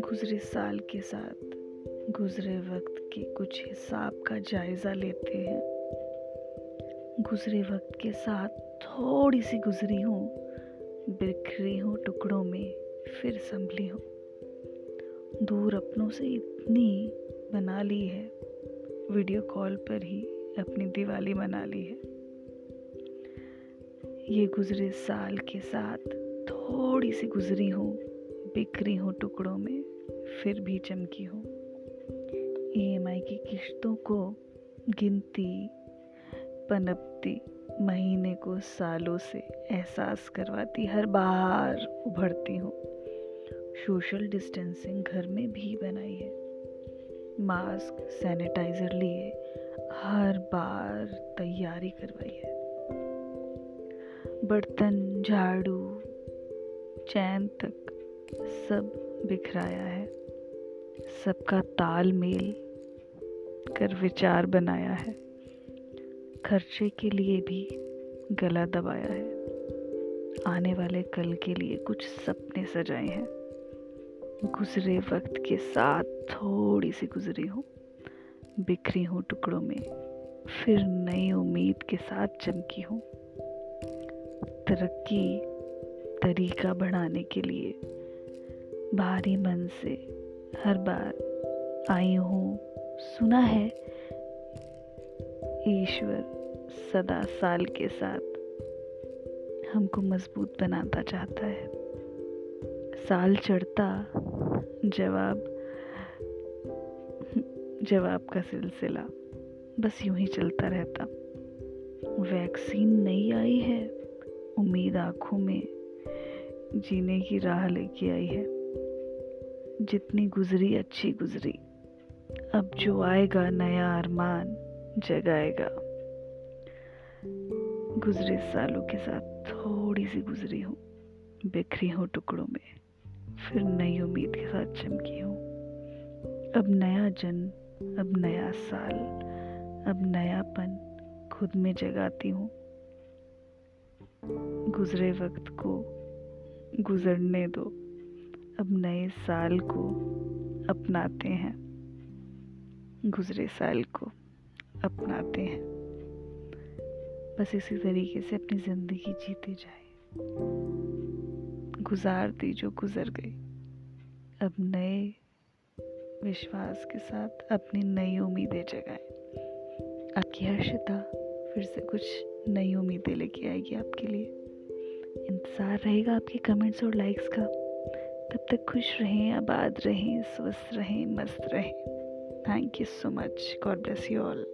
गुजरे साल के साथ, गुजरे वक्त के कुछ हिसाब का जायज़ा लेते हैं। गुजरे वक्त के साथ थोड़ी सी गुजरी हूँ, बिखरी हूँ टुकड़ों में, फिर संभली हूँ। दूर अपनों से इतनी बना ली है, वीडियो कॉल पर ही अपनी दिवाली मना ली है। ये गुजरे साल के साथ थोड़ी सी गुजरी हूँ, बिखरी हूँ टुकड़ों में, फिर भी चमकी हूँ। ई की किश्तों को गिनती, पनपती, महीने को सालों से एहसास करवाती, हर बार उभरती हूँ। सोशल डिस्टेंसिंग घर में भी बनाई है। मास्क, सैनिटाइज़र लिए, हर बार तैयारी करवाई है। बर्तन, झाड़ू, चैन तक सब बिखराया है। सबका तालमेल कर विचार बनाया है। खर्चे के लिए भी गला दबाया है। आने वाले कल के लिए कुछ सपने सजाए हैं। गुजरे वक्त के साथ थोड़ी सी गुजरी हूँ। बिखरी हूँ टुकड़ों में। फिर नई उम्मीद के साथ चमकी हूँ। तरक्की तरीका बढ़ाने के लिए भारी मन से हर बार आई हूँ। सुना है ईश्वर सदा साल के साथ हमको मज़बूत बनाता चाहता है। साल चढ़ता जवाब जवाब का सिलसिला बस यूँ ही चलता रहता। वैक्सीन नहीं आई है। उम्मीद आँखों में जीने की राह लेके आई है। जितनी गुजरी, अच्छी गुजरी। अब जो आएगा, नया अरमान जगाएगा। गुजरे सालों के साथ थोड़ी सी गुजरी हूँ, बिखरी हूँ टुकड़ों में, फिर नई उम्मीद के साथ चमकी हूँ। अब नया जन्म अब नया साल, अब नयापन खुद में जगाती हूँ। गुजरे वक्त को गुजरने दो। अब नए साल को अपनाते हैं। गुजरे साल को अपनाते हैं। बस इसी तरीके से अपनी ज़िंदगी जीते जाए। गुजार दी जो गुजर गई। अब नए विश्वास के साथ अपनी नई उम्मीदें जगाएँ। आपकी हर्षिता, फिर से कुछ नई उम्मीदें लेके आएगी आपके लिए। इंतज़ार रहेगा आपके कमेंट्स और लाइक्स का। तब तक खुश रहें, आबाद रहें, स्वस्थ रहें, मस्त रहें। Thank you so much God bless you all